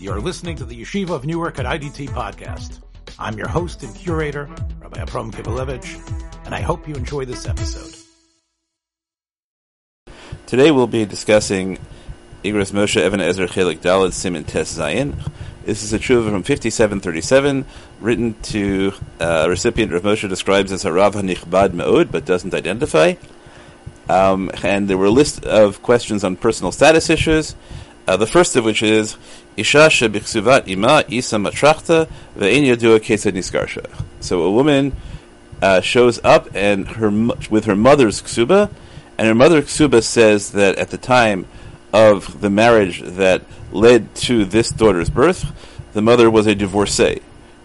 You're listening to the Yeshiva of Newark at IDT podcast. I'm your host and curator, Rabbi Abram Kibalevich, and I hope you enjoy this episode. Today we'll be discussing Igros Moshe Even HaEzer Chelek Daled Siman Tes Zayin. This is a tshuva from 5737, written to uh, a recipient Rav Moshe describes as a Rav HaNichbad Me'od, but doesn't identify. Um, and there were a list of questions on personal status issues. Uh, the first of which is Isha shebichsuvat ima isa matrachta ve'en yadua kesed niskarsha. So a woman uh, shows up and her with her mother's ksuba, and her mother ksuba says that at the time of the marriage that led to this daughter's birth, the mother was a divorcee.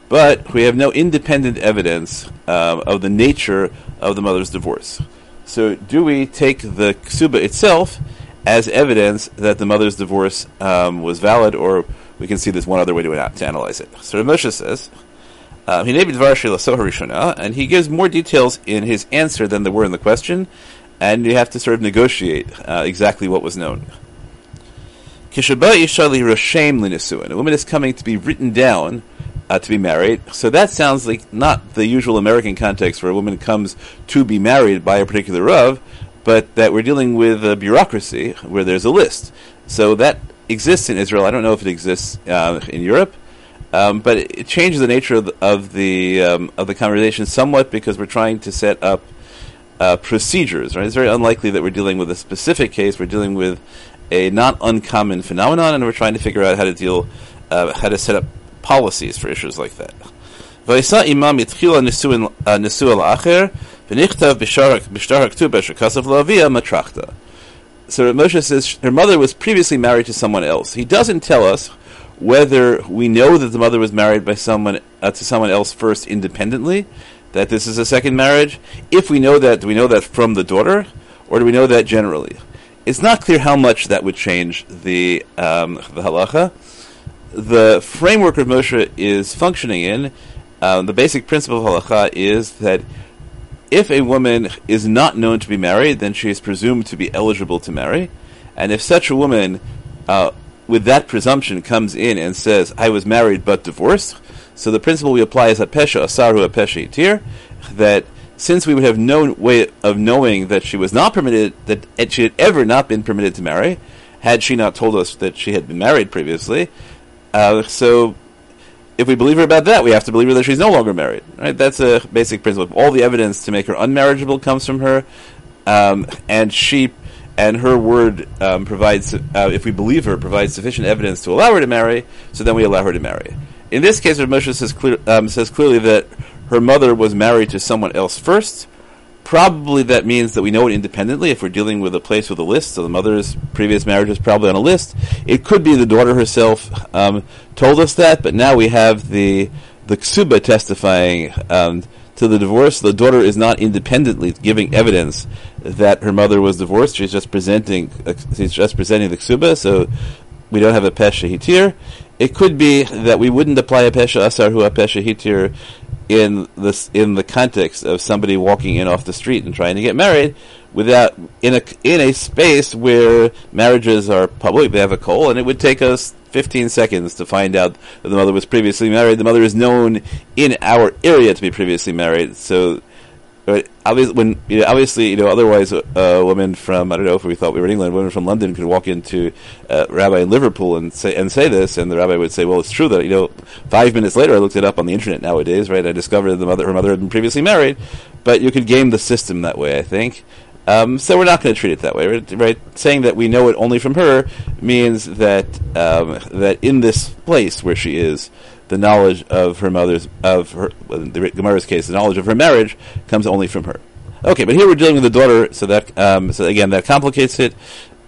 But we have no independent evidence um, of the nature of the mother's divorce. So, do we take the ksuba itself as evidence that the mother's divorce um, was valid, or we can see there's one other way to, to analyze it? So, Moshe says, he named um, and he gives more details in his answer than there were in the question, and you have to sort of negotiate uh, exactly what was known. A woman is coming to be written down uh, to be married. So that sounds like not the usual American context where a woman comes to be married by a particular Rav, but that we're dealing with a bureaucracy where there's a list. So that exists in Israel. I don't know if it exists uh, in Europe. Um, but it, it, changes the nature of the of the, um, of the conversation somewhat because we're trying to set up uh, procedures. Right, it's very unlikely that we're dealing with a specific case. We're dealing with a not uncommon phenomenon, and we're trying to figure out how to deal, uh, how to set up policies for issues like that. Imam nesu al-acher v'nichtav b'shtar matrachta. So Moshe says her mother was previously married to someone else. He doesn't tell us whether we know that the mother was married by someone uh, to someone else first independently, that this is a second marriage. If we know that, do we know that from the daughter, or do we know that generally? It's not clear how much that would change the um, the halacha. The framework of Moshe is functioning in um, the basic principle of halacha is that if a woman is not known to be married, then she is presumed to be eligible to marry, and if such a woman, uh, with that presumption, comes in and says, "I was married but divorced," so the principle we apply is a pesha asaru pesha itir, that since we would have no way of knowing that she was not permitted, that she had ever not been permitted to marry, had she not told us that she had been married previously. Uh, so, if we believe her about that, we have to believe her that she's no longer married. Right? That's a basic principle. All the evidence to make her unmarriageable comes from her, um, and she and her word um, provides, uh, if we believe her, provides sufficient evidence to allow her to marry. So then we allow her to marry. In this case, Rav Moshe says, clear, um, says clearly that her mother was married to someone else first. Probably that means that we know it independently if we're dealing with a place with a list. So the mother's previous marriage is probably on a list. It could be the daughter herself um, told us that, but now we have the the ksuba testifying um, to the divorce. The daughter is not independently giving evidence that her mother was divorced. She's just presenting uh, she's just presenting the ksuba. So we don't have a pesha hitir. It could be that we wouldn't apply a pesha asar who a pesha hitir in this in the context of somebody walking in off the street and trying to get married without in a in a space where marriages are public they have a call and it would take us 15 seconds to find out that the mother was previously married. The mother is known in our area to be previously married so but obviously, when you know, obviously, you know, otherwise, a, a woman from I don't know if we thought we were in England, a woman from London could walk into a rabbi in Liverpool and say and say this, and the rabbi would say, "Well, it's true that you know." Five minutes later, I looked it up on the internet nowadays, right? I discovered the mother, her mother had been previously married, but you could game the system that way, I think. Um, so we're not going to treat it that way, right? right? Saying that we know it only from her means that um, that in this place where she is, the knowledge of her mother's of her the Gemara's case, the knowledge of her marriage comes only from her. Okay, but here we're dealing with the daughter, so that um, so again that complicates it.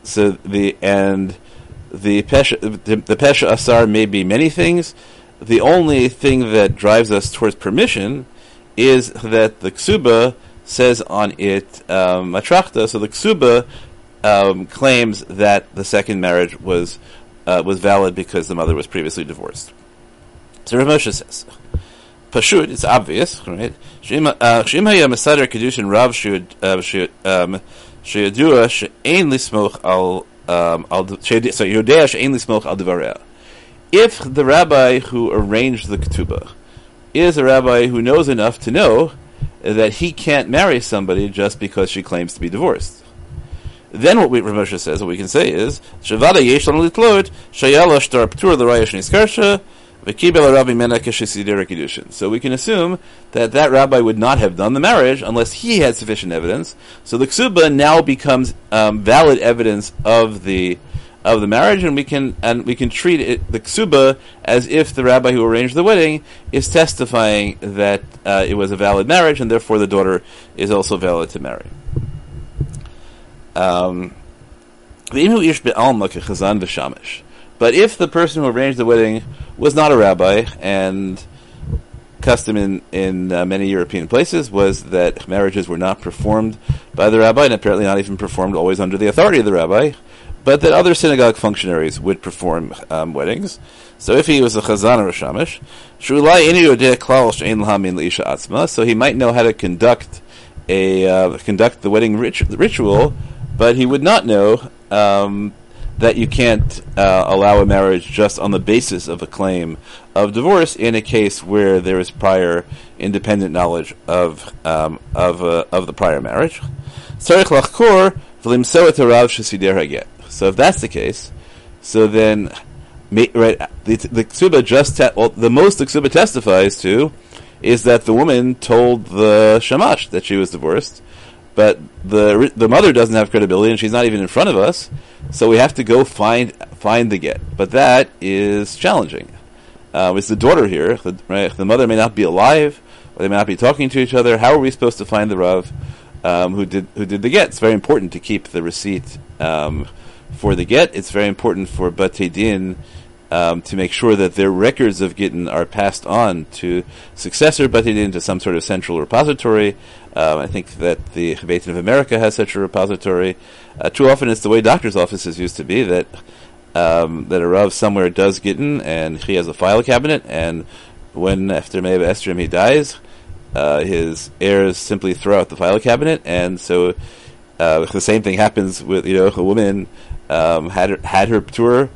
So the and the pesha the, the pesha asar may be many things. The only thing that drives us towards permission is that the ksuba says on it um, matrachta. So the ksuba um, claims that the second marriage was uh, was valid because the mother was previously divorced. So Rav Moshe says, Pashut, it's obvious, right? Shema uh, haya mesader kedushin rav um, sheyadua she'ein lismoch al um, so yodea she'ein lismoch al divareh. if the rabbi who arranged the ketubah is a rabbi who knows enough to know that he can't marry somebody just because she claims to be divorced. Then what we, Rav Moshe says, what we can say is, Shavada yesh lan litlot, shayala shtar ptur l'raya shniskarsha, So we can assume that that rabbi would not have done the marriage unless he had sufficient evidence. So the ksuba now becomes um, valid evidence of the of the marriage, and we can and we can treat it, the ksuba as if the rabbi who arranged the wedding is testifying that uh, it was a valid marriage, and therefore the daughter is also valid to marry. Um, but if the person who arranged the wedding was not a rabbi, and custom in in uh, many European places was that marriages were not performed by the rabbi, and apparently not even performed always under the authority of the rabbi, but that other synagogue functionaries would perform um, weddings. So if he was a chazan or a shamish, so he might know how to conduct a uh, conduct the wedding rit- ritual, but he would not know um, that you can't uh, allow a marriage just on the basis of a claim of divorce in a case where there is prior independent knowledge of um, of uh, of the prior marriage. So if that's the case, so then, right, the, the ksuba just te- well, the most the ksuba testifies to is that the woman told the shamash that she was divorced, but the the mother doesn't have credibility and she's not even in front of us, so we have to go find find the get. But that is challenging. Uh, it's the daughter here. The, right, the mother may not be alive, or they may not be talking to each other. How are we supposed to find the rav um, who did who did the get? It's very important to keep the receipt. Um, for the get, it's very important for Batei Din um, to make sure that their records of Gittin are passed on to successor Batei Din to some sort of central repository. Um, I think that the Din of America has such a repository. Uh, too often, it's the way doctors' offices used to be that um, that a Rav somewhere does Gittin and he has a file cabinet, and when after Me'eb Estrim he dies, uh, his heirs simply throw out the file cabinet, and so uh, the same thing happens with you know a woman um, had her, had her tour,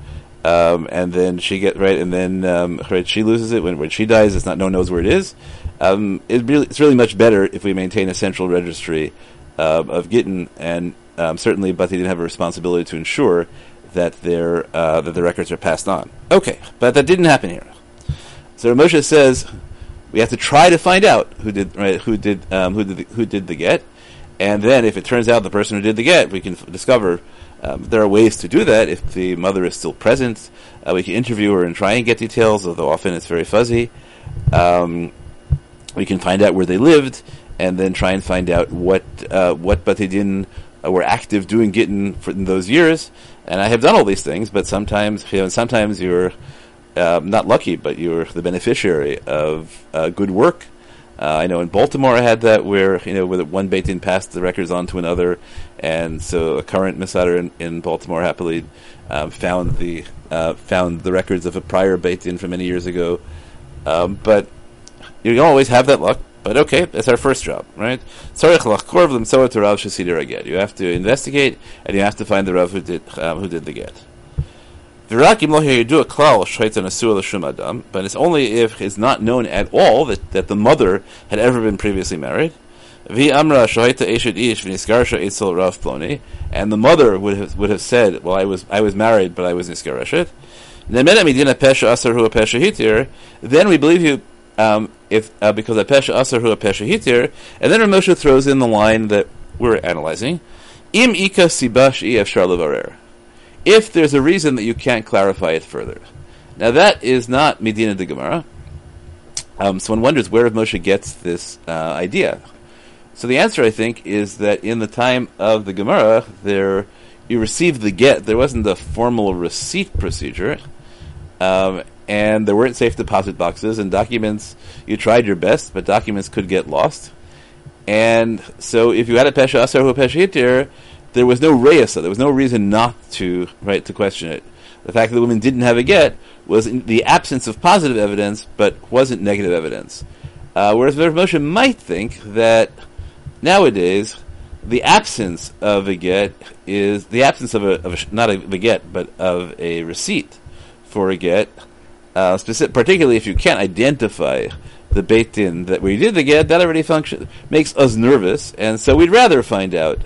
um, and then she get right, and then um, she loses it when when she dies. It's not no one knows where it is. Um, it really, it's really much better if we maintain a central registry uh, of Gittin, and um, certainly, but they didn't have a responsibility to ensure that their uh, that the records are passed on. Okay, but that didn't happen here. So Moshe says we have to try to find out who did right, who did um, who did the, who did the get, and then if it turns out the person who did the get, we can f- discover um, there are ways to do that. If the mother is still present, uh, we can interview her and try and get details, although often it's very fuzzy. Um, we can find out where they lived, and then try and find out what uh, what Batei Din uh, were active doing Gittin for in those years. And I have done all these things, but sometimes, you know, sometimes you're um, not lucky, but you're the beneficiary of uh, good work uh, I know in Baltimore I had that where you know where one Beit Din passed the records on to another, and so a current Masada in, in Baltimore happily um, found the uh, found the records of a prior Beit Din from many years ago. Um, but you don't always have that luck. But okay, that's our first job, right? You have to investigate, and you have to find the Rav who did um, who did the get. But it's only if it's not known at all that, that the mother had ever been previously married. And the mother would have, would have said, well, I was, I was married, but I was niskareshet. Then we believe you um, if uh, because a pesha asar hu a pesha hitir, and then Ramosha throws in the line that we're analyzing. Im ika sibash if there's a reason that you can't clarify it further. Now that is not Medina de Gemara. Um, so one wonders where Moshe gets this uh, idea. So the answer, I think, is that in the time of the Gemara, there you received the get. There wasn't a formal receipt procedure, um, and there weren't safe deposit boxes and documents. You tried your best, but documents could get lost. And so, if you had a pesha asar a pesha hitir, there was no reyasa, there was no reason not to right to question it. The fact that the woman didn't have a get was the absence of positive evidence, but wasn't negative evidence. Uh, whereas Moshe might think that nowadays the absence of a get is the absence of a, of a not a, a get, but of a receipt for a get uh, specific, particularly if you can't identify the Beit Din that we did the get, that already function makes us nervous, and so we'd rather find out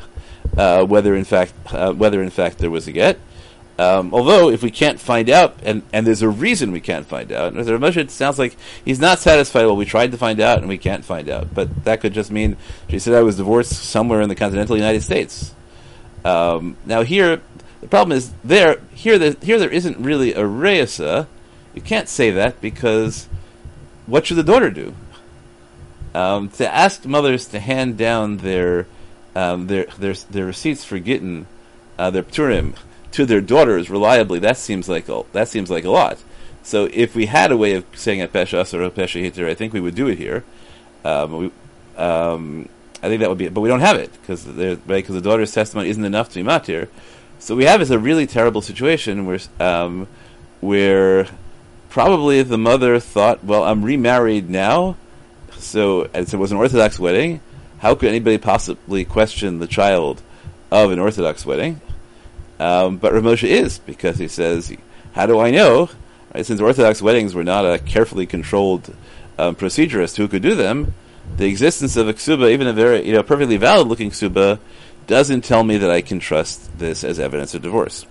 uh, whether in fact uh, whether in fact there was a get. Um, although, if we can't find out, and, and there's a reason we can't find out, and Rav it sounds like he's not satisfied. Well, we tried to find out and we can't find out, but that could just mean she said I was divorced somewhere in the continental United States. Um, now here, the problem is there here the, here there isn't really a reisa. You can't say that because what should the daughter do? Um, to ask mothers to hand down their um, their, their their receipts for gittin, uh, their pturim to their daughters reliably, that seems like a, that seems like a lot. So if we had a way of saying a pesha or pesha hitter, I think we would do it here. Um, we, um, I think that would be, it. but we don't have it because right, the daughter's testimony isn't enough to be matir. So we have is a really terrible situation where um, where probably the mother thought, well, I'm remarried now, so it was an Orthodox wedding. How could anybody possibly question the child of an Orthodox wedding? Um, but Rav Moshe is because he says, "How do I know?" Right, since Orthodox weddings were not a carefully controlled um, procedure as to who could do them, the existence of a ksuba, even a very you know perfectly valid looking ksuba, doesn't tell me that I can trust this as evidence of divorce.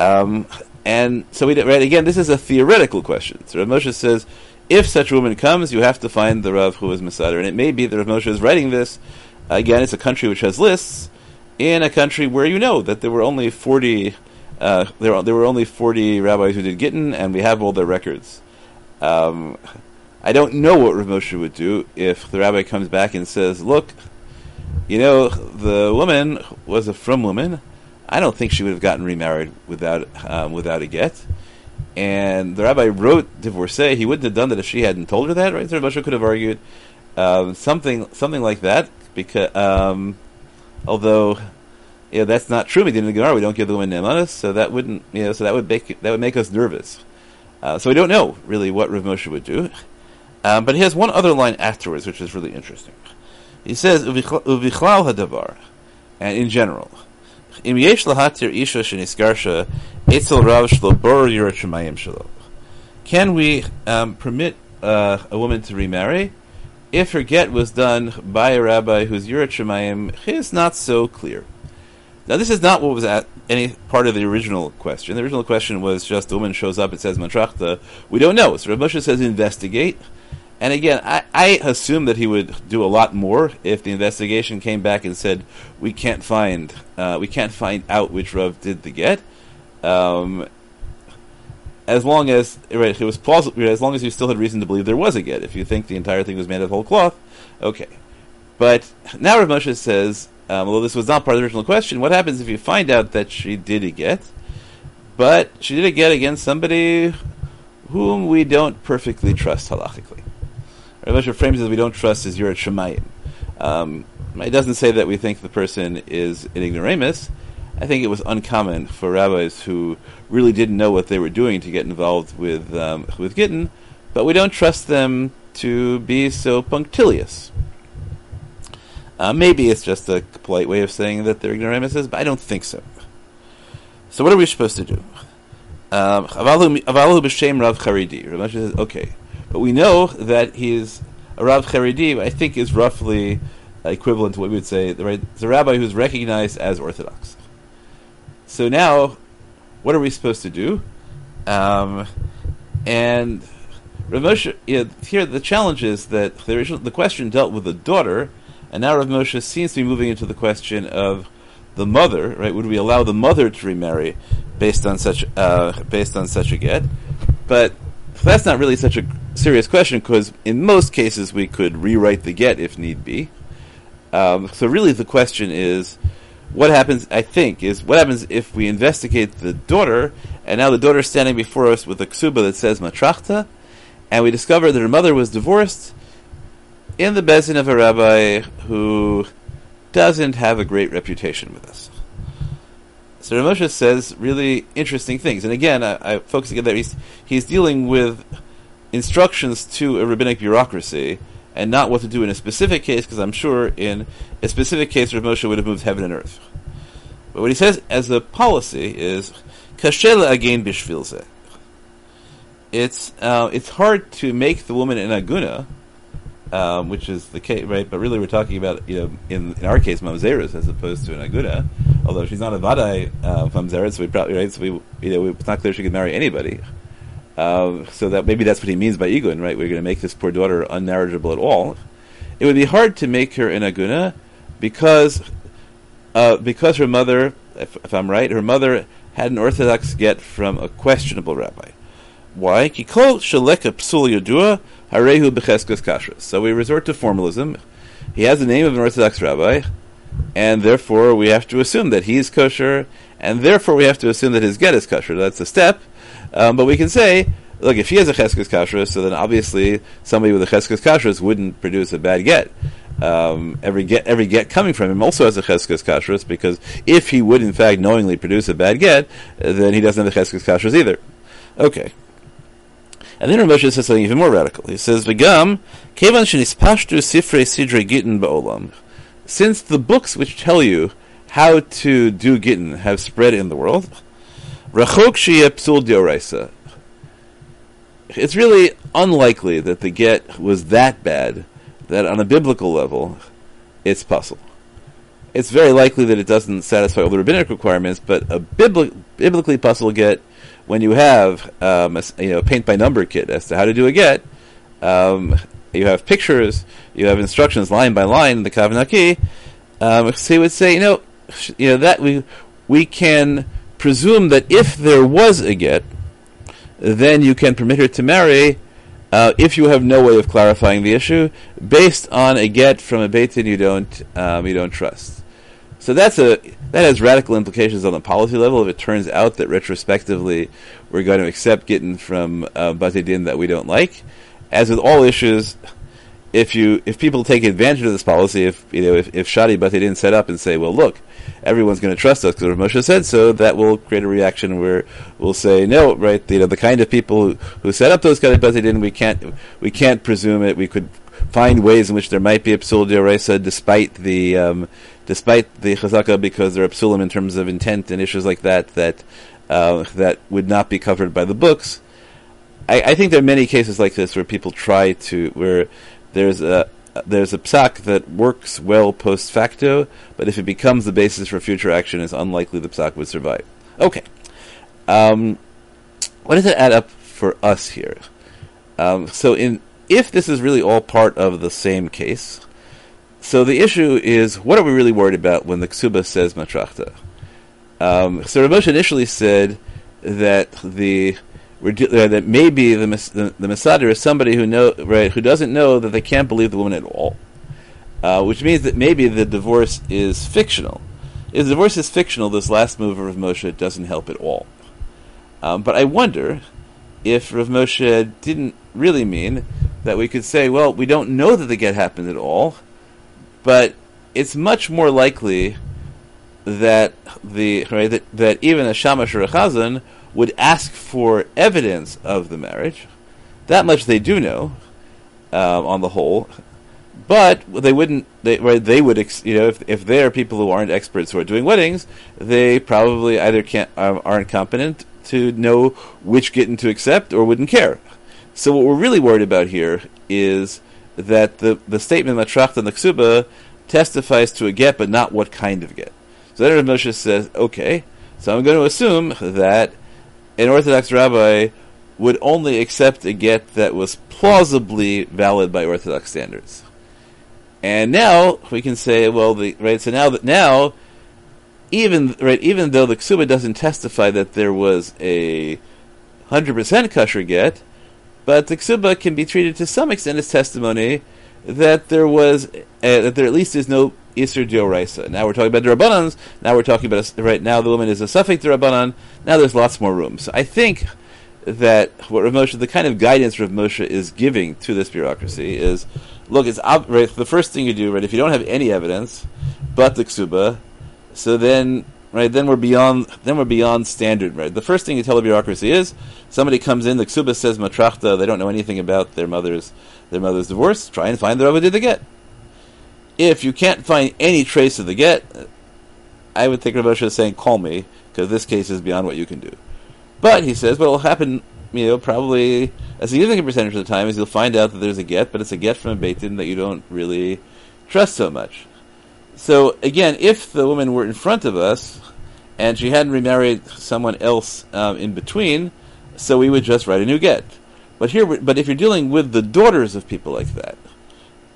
Um, and so we right again. This is a theoretical question. So Rav Moshe says, if such a woman comes, you have to find the Rav who is mesader, and it may be that Rav Moshe is writing this. Again, it's a country which has lists, in a country where you know that there were only 40 uh, there, there were only 40 rabbis who did Gittin, and we have all their records. Um, I don't know what Rav Moshe would do if the rabbi comes back and says, look, you know, the woman was a from woman. I don't think she would have gotten remarried without um, without a get. And the rabbi wrote divorcee. He wouldn't have done that if she hadn't told her that, right? So Moshe could have argued um, something something like that because um, although you know, that's not true. We did in the Gemara. We don't give the woman nemanis, so that wouldn't you know. So that would make that would make us nervous. Uh, so we don't know really what Rav Moshe would do. Um, but he has one other line afterwards, which is really interesting. He says uvichlal hadavar, and in general, im yesh lahatir isha sheniskarsha etzel rav yirat shelo. Can we um, permit uh, a woman to remarry? if her get was done by a rabbi whose Yurat Shemayim is not so clear. Now, this is not what was at any part of the original question. The original question was just the woman shows up and says matrachta. We don't know. So Rav Moshe says investigate. And again, I, I, assume that he would do a lot more if the investigation came back and said we can't find uh, we can't find out which Rav did the get. Um, as long as right, it was plausible, as long as you still had reason to believe there was a get. If you think the entire thing was made of whole cloth, okay. But now Rav Moshe says, um, although this was not part of the original question, what happens if you find out that she did a get, but she did a get against somebody whom we don't perfectly trust halachically? Rav frames as we don't trust as Yurat Shemayim. Um, it doesn't say that we think the person is an ignoramus. I think it was uncommon for rabbis who really didn't know what they were doing to get involved with um, with Gittin, but we don't trust them to be so punctilious. Uh, maybe it's just a polite way of saying that they're ignoramuses, but I don't think so. So what are we supposed to do? Um, Avalu b'shem Rav Charidi. Rav says, okay, but we know that he's a Rav Charidi. I think is roughly equivalent to what we would say. Right, it's a rabbi who's recognized as Orthodox. So now, what are we supposed to do? Um, and Rav Moshe, here the challenge is that the, the question dealt with the daughter, and now Rav Moshe seems to be moving into the question of the mother. Right? Would we allow the mother to remarry based on such uh, based on such a get? But that's not really such a serious question because in most cases we could rewrite the get if need be. Um, so really, the question is what happens, I think, is what happens if we investigate the daughter, and now the daughter is standing before us with a ksuba that says matrachta, and we discover that her mother was divorced in the bezin of a rabbi who doesn't have a great reputation with us. So Ramosha says really interesting things, and again, I, I focus again that he's he's dealing with instructions to a rabbinic bureaucracy and not what to do in a specific case, because I'm sure in a specific case, Rav Moshe would have moved heaven and earth. But what he says as a policy is, Kashela again bishvilze. it's uh, it's hard to make the woman an aguna, um, which is the case, right? But really, we're talking about you know in, in our case mamzeres as opposed to an aguna. Although she's not a vadai uh, mamzeres, so we probably right. So we you know it's not clear she could marry anybody. Uh, so that maybe that's what he means by igun, right? We're going to make this poor daughter unmarriageable at all. It would be hard to make her an aguna because uh, because her mother, if, if, I'm right, her mother had an orthodox get from a questionable rabbi. Why? So we resort to formalism. He has the name of an orthodox rabbi, and therefore we have to assume that he's kosher, and therefore we have to assume that his get is kosher. That's a step, um, but we can say, look, if he has a cheskos kashrus, so then obviously somebody with a cheskos kashrus wouldn't produce a bad get. Um, every get every get coming from him also has a cheskos kashrus because if he would in fact knowingly produce a bad get, then he doesn't have a cheskos kashrus either. Okay. And then Rav Moshe says something even more radical. He says, "V'gam kevan shenispashtu sifrei sidrei gittin ba'olam." Since the books which tell you how to do gittin have spread in the world, rachok psul. It's really unlikely that the get was that bad that on a biblical level, it's pasul. It's very likely that it doesn't satisfy all the rabbinic requirements, but a bibli- biblically pasul get when you have um, a, you know paint by number kit as to how to do a get. Um, you have pictures, you have instructions line by line in the Kav Naki. Um, so he would say, you know, you know that we we can presume that if there was a get, then you can permit her to marry uh, if you have no way of clarifying the issue, based on a get from a Beit Din you don't um, you don't trust. So that's a that has radical implications on the policy level. If it turns out that retrospectively we're going to accept gittin from uh, din that we don't like, as with all issues, if you if people take advantage of this policy, if you know if, if Shadi didn't set up and say, well, look, everyone's going to trust us because Moshe said so, that will create a reaction where we'll say, no, right? You know, the kind of people who, who set up those kind of didn't we can't we can't presume it. We could find ways in which there might be a psul dioresa despite the um, despite the chazaka because there are psulim in terms of intent and issues like that that uh, that would not be covered by the books. I, I think there are many cases like this where people try to where there's a there's a psak that works well post facto, but if it becomes the basis for future action, it's unlikely the psak would survive. Okay. Um, what does it add up for us here? Um, so, in if this is really all part of the same case, so the issue is what are we really worried about when the ksuba says matrachta? Um, so Ramosh initially said that the uh, that maybe the the, the mesader is somebody who know right who doesn't know that they can't believe the woman at all, uh, which means that maybe the divorce is fictional. If the divorce is fictional, this last move of Moshe doesn't help at all. Um, but I wonder if Rav Moshe didn't really mean that we could say, well, we don't know that the get happened at all, but it's much more likely that the right, that, that even a shamash or a chazan would ask for evidence of the marriage. That much they do know, um, on the whole. But they wouldn't. They, right, they would, ex, you know, if, if they are people who aren't experts who are doing weddings, they probably either can't um, aren't competent to know which gittin to accept or wouldn't care. So what we're really worried about here is that the the statement matracht and the testifies to a get, but not what kind of get. So then Moshe says, okay, so I'm going to assume that an Orthodox rabbi would only accept a get that was plausibly valid by Orthodox standards. And now we can say, well, the, right. So now that now, even right, even though the ksuba doesn't testify that there was a hundred percent kosher get, but the ksuba can be treated to some extent as testimony that there was uh, that there at least is no Isser Dioraisa. Now we're talking about the Rabbanans. Now we're talking about a, right now the woman is a suffix Rabbanan. Now there's lots more room. So I think that what Rav Moshe, the kind of guidance Rav Moshe is giving to this bureaucracy is, look, it's ob- right, the first thing you do, right? If you don't have any evidence, but the ksuba, so then right then we're beyond then we're beyond standard right the first thing you tell a bureaucracy is somebody comes in the ksuba says matrachta they don't know anything about their mother's their mother's divorce try and find the Rabbi did get if you can't find any trace of the get, I would think Rav Moshe is saying, call me, because this case is beyond what you can do. But, he says, what will happen you know, probably a significant percentage of the time is you'll find out that there's a get, but it's a get from a Beit Din that you don't really trust so much. So again, if the woman were in front of us and she hadn't remarried someone else um, in between, so we would just write a new get. But here, but if you're dealing with the daughters of people like that,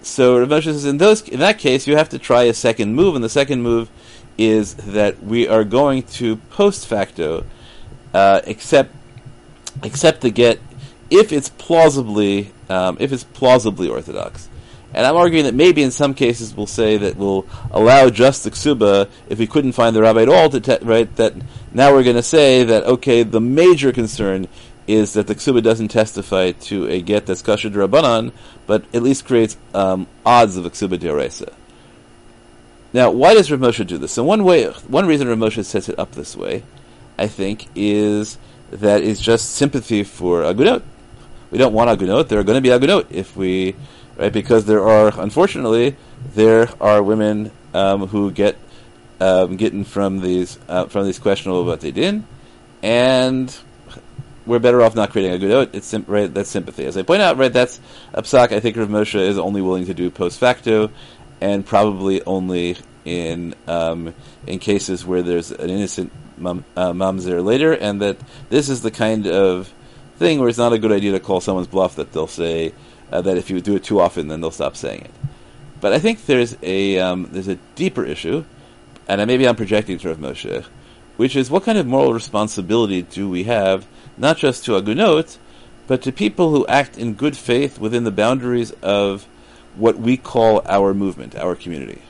so Rav Moshe says in those in that case you have to try a second move, and the second move is that we are going to post facto uh, accept accept the get if it's plausibly um, if it's plausibly orthodox. And I'm arguing that maybe in some cases we'll say that we'll allow just the ksuba if we couldn't find the rabbi at all to te- right that now we're going to say that okay the major concern is that the ksuba doesn't testify to a get that's kasher drabanan, but at least creates um, odds of a ksuba diaresa. Now, why does Rav Moshe do this? So one way, one reason Rav Moshe sets it up this way, I think, is that it's just sympathy for agunot. We don't want agunot. There are going to be agunot if we right? Because there are, unfortunately, there are women um, who get um, gittin from these uh, from these questionable what they did, and we're better off not creating a good. It's right. That's sympathy. As I point out, right, that's a psak. I think Rav Moshe is only willing to do post facto, and probably only in um, in cases where there's an innocent mum, uh, mamzer later, and that this is the kind of thing where it's not a good idea to call someone's bluff that they'll say uh, that if you do it too often, then they'll stop saying it. But I think there's a um, there's a deeper issue, and maybe I'm projecting to Rav Moshe, which is what kind of moral responsibility do we have, not just to agunot, but to people who act in good faith within the boundaries of what we call our movement, our community.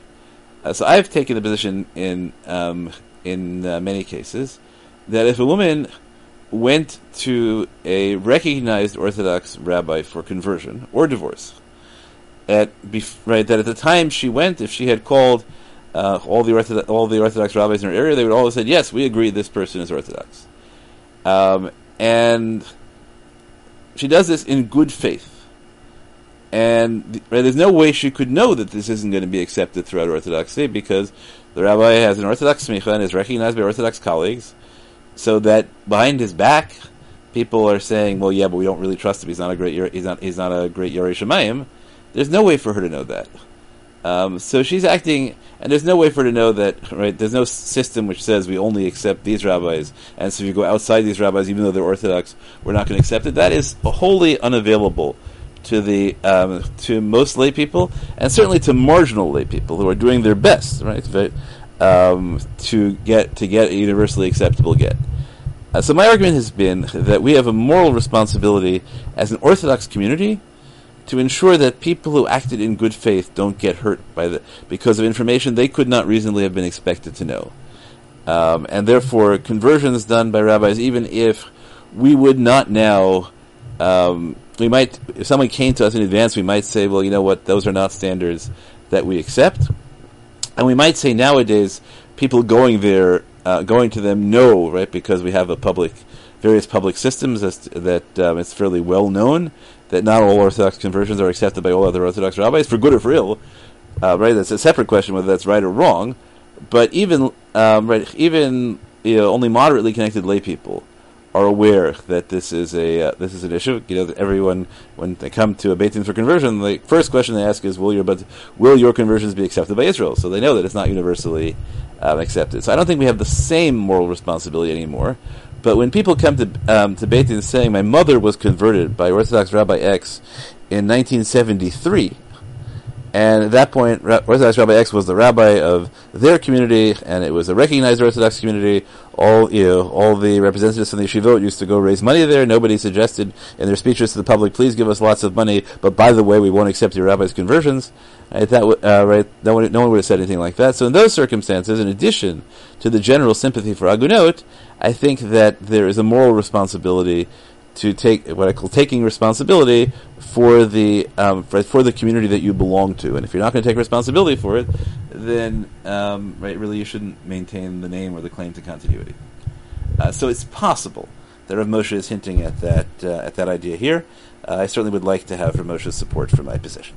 Uh, so I've taken the position in um, in uh, many cases that if a woman went to a recognized Orthodox rabbi for conversion or divorce. At right that at the time she went, if she had called uh, all the Orthodox, all the Orthodox rabbis in her area, they would all have said, "Yes, we agree. This person is Orthodox." Um, and she does this in good faith, and right, there's no way she could know that this isn't going to be accepted throughout Orthodoxy because the rabbi has an Orthodox smicha and is recognized by Orthodox colleagues so that behind his back, people are saying, "Well, yeah, but we don't really trust him. He's not a great. He's not. He's not a great Yorei Shemayim." There's no way for her to know that. Um, so she's acting, and there's no way for her to know that. Right? There's no system which says we only accept these rabbis, and so if you go outside these rabbis, even though they're Orthodox, we're not going to accept it. That is wholly unavailable to the um, to most lay people, and certainly to marginal lay people who are doing their best, right? um, to get to get a universally acceptable get. Uh, so my argument has been that we have a moral responsibility as an Orthodox community to ensure that people who acted in good faith don't get hurt by the because of information they could not reasonably have been expected to know. Um, and therefore, conversions done by rabbis, even if we would not now, um, we might, if someone came to us in advance, we might say, well, you know what, those are not standards that we accept. And we might say nowadays, people going there, uh, going to them, know, right, because we have a public, various public systems that um, it's fairly well known that not all Orthodox conversions are accepted by all other Orthodox rabbis, for good or for ill. Uh, right, that's a separate question whether that's right or wrong. But even um, right, even you know, only moderately connected lay people are aware that this is a uh, this is an issue. You know, everyone when they come to a Beit Din for conversion, the first question they ask is, "Will your but will your conversions be accepted by Israel?" So they know that it's not universally um, accepted. So I don't think we have the same moral responsibility anymore. But when people come to um, to Beit Din saying, "My mother was converted by Orthodox Rabbi X in 1973," And at that point, Orthodox Rabbi X was the rabbi of their community, and it was a recognized Orthodox community. All you know, all the representatives from the yeshivot used to go raise money there. Nobody suggested in their speeches to the public, "Please give us lots of money," but by the way, we won't accept your rabbi's conversions. Right, that uh, right, no one, no one would have said anything like that. So in those circumstances, in addition to the general sympathy for agunot, I think that there is a moral responsibility to take what I call taking responsibility for the um, for, for, the community that you belong to. And if you're not going to take responsibility for it, then um, right, really you shouldn't maintain the name or the claim to continuity. Uh, so it's possible that Rav Moshe is hinting at that uh, at that idea here. Uh, I certainly would like to have Rav Moshe's support for my position.